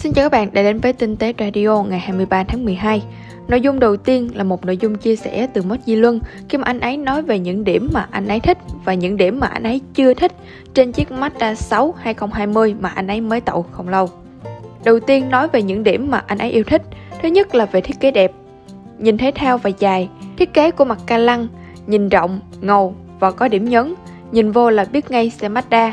Xin chào các bạn đã đến với Tinh tế Radio ngày 23 tháng 12. Nội dung đầu tiên là một nội dung chia sẻ từ Mất Di Luân khi mà anh ấy nói về những điểm mà anh ấy thích và những điểm mà anh ấy chưa thích trên chiếc Mazda 6 2020 mà anh ấy mới tậu không lâu. Đầu tiên nói về những điểm mà anh ấy yêu thích. Thứ nhất là về thiết kế đẹp. Nhìn thể thao và dài, thiết kế của mặt ca lăng, nhìn rộng, ngầu và có điểm nhấn. Nhìn vô là biết ngay xe Mazda.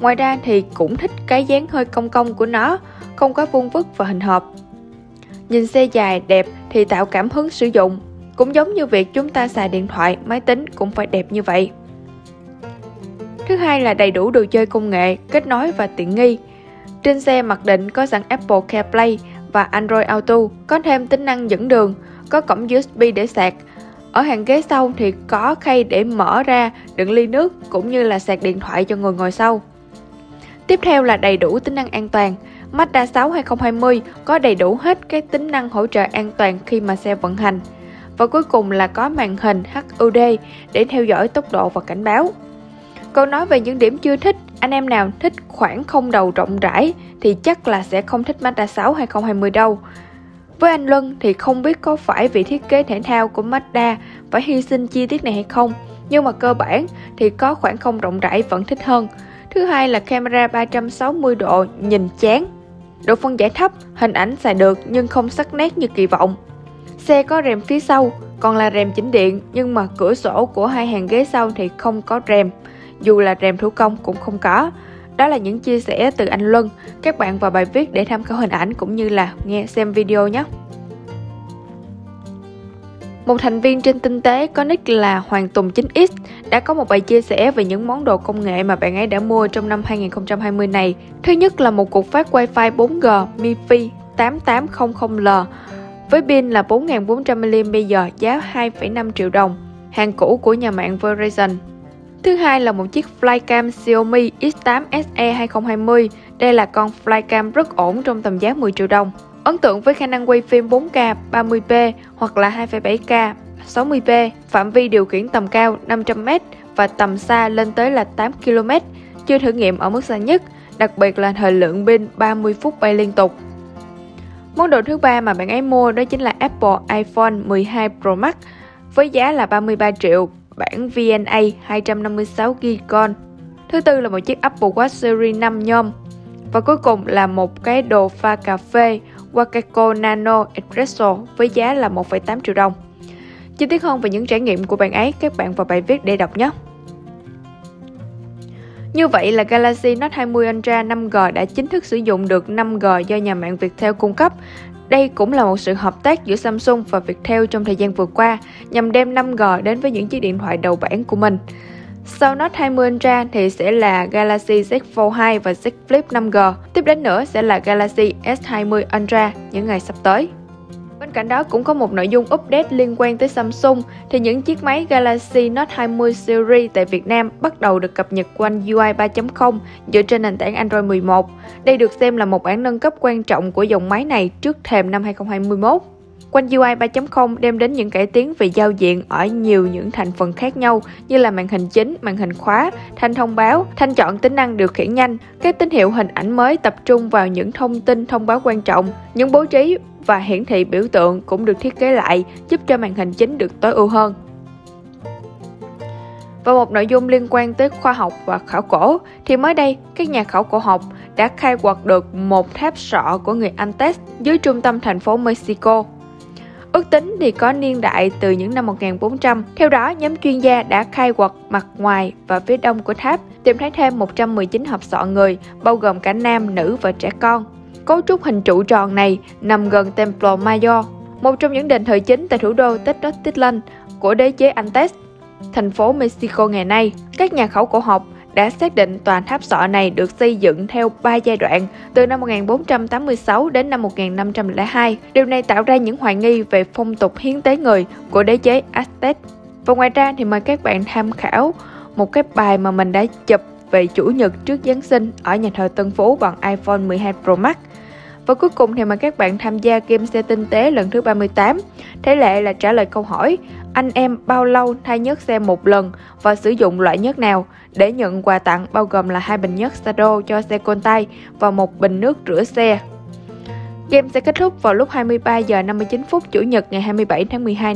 Ngoài ra thì cũng thích cái dáng hơi cong cong của nó, không có vuông vức và hình hộp. Nhìn xe dài đẹp thì tạo cảm hứng sử dụng, cũng giống như việc chúng ta xài điện thoại, máy tính cũng phải đẹp như vậy. Thứ hai là đầy đủ đồ chơi công nghệ, kết nối và tiện nghi. Trên xe mặc định có sẵn Apple CarPlay và Android Auto, có thêm tính năng dẫn đường, có cổng USB để sạc. Ở hàng ghế sau thì có khay để mở ra đựng ly nước cũng như là sạc điện thoại cho người ngồi sau. Tiếp theo là đầy đủ tính năng an toàn. Mazda 6 2020 có đầy đủ hết các tính năng hỗ trợ an toàn khi mà xe vận hành. Và cuối cùng là có màn hình HUD để theo dõi tốc độ và cảnh báo. Câu nói về những điểm chưa thích, anh em nào thích khoảng không đầu rộng rãi thì chắc là sẽ không thích Mazda 6 2020 đâu. Với anh Luân thì không biết có phải vì thiết kế thể thao của Mazda phải hy sinh chi tiết này hay không, nhưng mà cơ bản thì có khoảng không rộng rãi vẫn thích hơn. Thứ hai là camera 360 độ nhìn chán. Độ phân giải thấp, hình ảnh xài được nhưng không sắc nét như kỳ vọng. Xe có rèm phía sau, còn là rèm chỉnh điện nhưng mà cửa sổ của hai hàng ghế sau thì không có rèm. Dù là rèm thủ công cũng không có. Đó là những chia sẻ từ anh Luân. Các bạn vào bài viết để tham khảo hình ảnh cũng như là nghe xem video nhé. Một thành viên trên tinh tế có nick là Hoàng Tùng 9X đã có một bài chia sẻ về những món đồ công nghệ mà bạn ấy đã mua trong năm 2020 này. Thứ nhất là một cục phát Wi-Fi 4G MiFi 8800L với pin là 4400mAh giá 2,5 triệu đồng, hàng cũ của nhà mạng Verizon. Thứ hai là một chiếc flycam Xiaomi X8 SE 2020. Đây là con flycam rất ổn trong tầm giá 10 triệu đồng. Ấn tượng với khả năng quay phim 4K 30p hoặc là 2,7K 60p, phạm vi điều khiển tầm cao 500m và tầm xa lên tới là 8 km, chưa thử nghiệm ở mức xa nhất, đặc biệt là thời lượng pin 30 phút bay liên tục. Món đồ thứ ba mà bạn ấy mua đó chính là Apple iPhone 12 Pro Max với giá là 33 triệu, bản VNA 256GB. con. Thứ tư là một chiếc Apple Watch Series 5 nhôm. Và cuối cùng là một cái đồ pha cà phê Wakako Nano Espresso với giá là 1,8 triệu đồng. Chi tiết hơn về những trải nghiệm của bạn ấy, các bạn vào bài viết để đọc nhé. Như vậy là Galaxy Note 20 Ultra 5G đã chính thức sử dụng được 5G do nhà mạng Viettel cung cấp. Đây cũng là một sự hợp tác giữa Samsung và Viettel trong thời gian vừa qua nhằm đem 5G đến với những chiếc điện thoại đầu bảng của mình. Sau Note 20 Ultra thì sẽ là Galaxy Z Fold 2 và Z Flip 5G. Tiếp đến nữa sẽ là Galaxy S20 Ultra những ngày sắp tới. Bên cạnh đó cũng có một nội dung update liên quan tới Samsung, thì những chiếc máy Galaxy Note 20 series tại Việt Nam bắt đầu được cập nhật quanh UI 3.0 dựa trên nền tảng Android 11. Đây được xem là một bản nâng cấp quan trọng của dòng máy này trước thềm năm 2021 quanh UI 3.0 đem đến những cải tiến về giao diện ở nhiều những thành phần khác nhau như là màn hình chính, màn hình khóa, thanh thông báo, thanh chọn tính năng điều khiển nhanh, các tín hiệu hình ảnh mới tập trung vào những thông tin thông báo quan trọng, những bố trí và hiển thị biểu tượng cũng được thiết kế lại giúp cho màn hình chính được tối ưu hơn. Và một nội dung liên quan tới khoa học và khảo cổ thì mới đây các nhà khảo cổ học đã khai quật được một tháp sọ của người Antes dưới trung tâm thành phố Mexico. Ước tính thì có niên đại từ những năm 1400. Theo đó, nhóm chuyên gia đã khai quật mặt ngoài và phía đông của tháp, tìm thấy thêm 119 hộp sọ người, bao gồm cả nam, nữ và trẻ con. Cấu trúc hình trụ tròn này nằm gần Templo Mayor, một trong những đền thờ chính tại thủ đô Tenochtitlan của đế chế Aztec, thành phố Mexico ngày nay. Các nhà khảo cổ học đã xác định tòa tháp sọ này được xây dựng theo 3 giai đoạn, từ năm 1486 đến năm 1502. Điều này tạo ra những hoài nghi về phong tục hiến tế người của đế chế Aztec. Và ngoài ra thì mời các bạn tham khảo một cái bài mà mình đã chụp về chủ nhật trước Giáng sinh ở nhà thờ Tân Phú bằng iPhone 12 Pro Max. Và cuối cùng thì mời các bạn tham gia game xe tinh tế lần thứ 38. Thế lệ là trả lời câu hỏi, anh em bao lâu thay nhớt xe một lần và sử dụng loại nhớt nào để nhận quà tặng bao gồm là hai bình nhớt Sado cho xe Contai và một bình nước rửa xe. Game sẽ kết thúc vào lúc 23 giờ 59 phút Chủ nhật ngày 27 tháng 12.